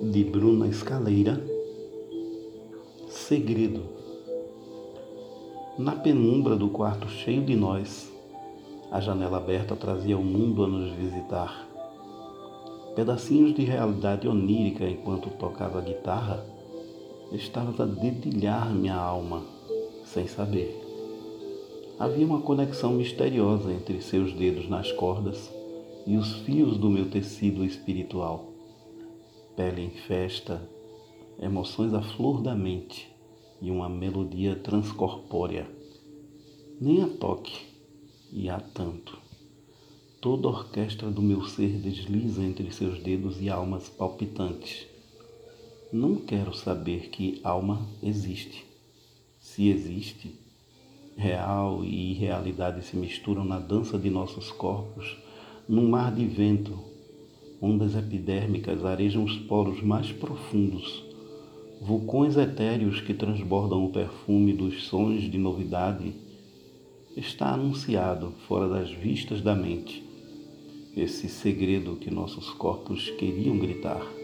de Bruna Escaleira. Segredo. Na penumbra do quarto cheio de nós, a janela aberta trazia o mundo a nos visitar. Pedacinhos de realidade onírica enquanto tocava a guitarra, estava a dedilhar minha alma, sem saber. Havia uma conexão misteriosa entre seus dedos nas cordas e os fios do meu tecido espiritual. Pele em festa, emoções à flor da mente e uma melodia transcorpórea. Nem a toque, e há tanto. Toda a orquestra do meu ser desliza entre seus dedos e almas palpitantes. Não quero saber que alma existe. Se existe, real e irrealidade se misturam na dança de nossos corpos num mar de vento, ondas epidérmicas arejam os poros mais profundos, vulcões etéreos que transbordam o perfume dos sons de novidade, está anunciado fora das vistas da mente esse segredo que nossos corpos queriam gritar.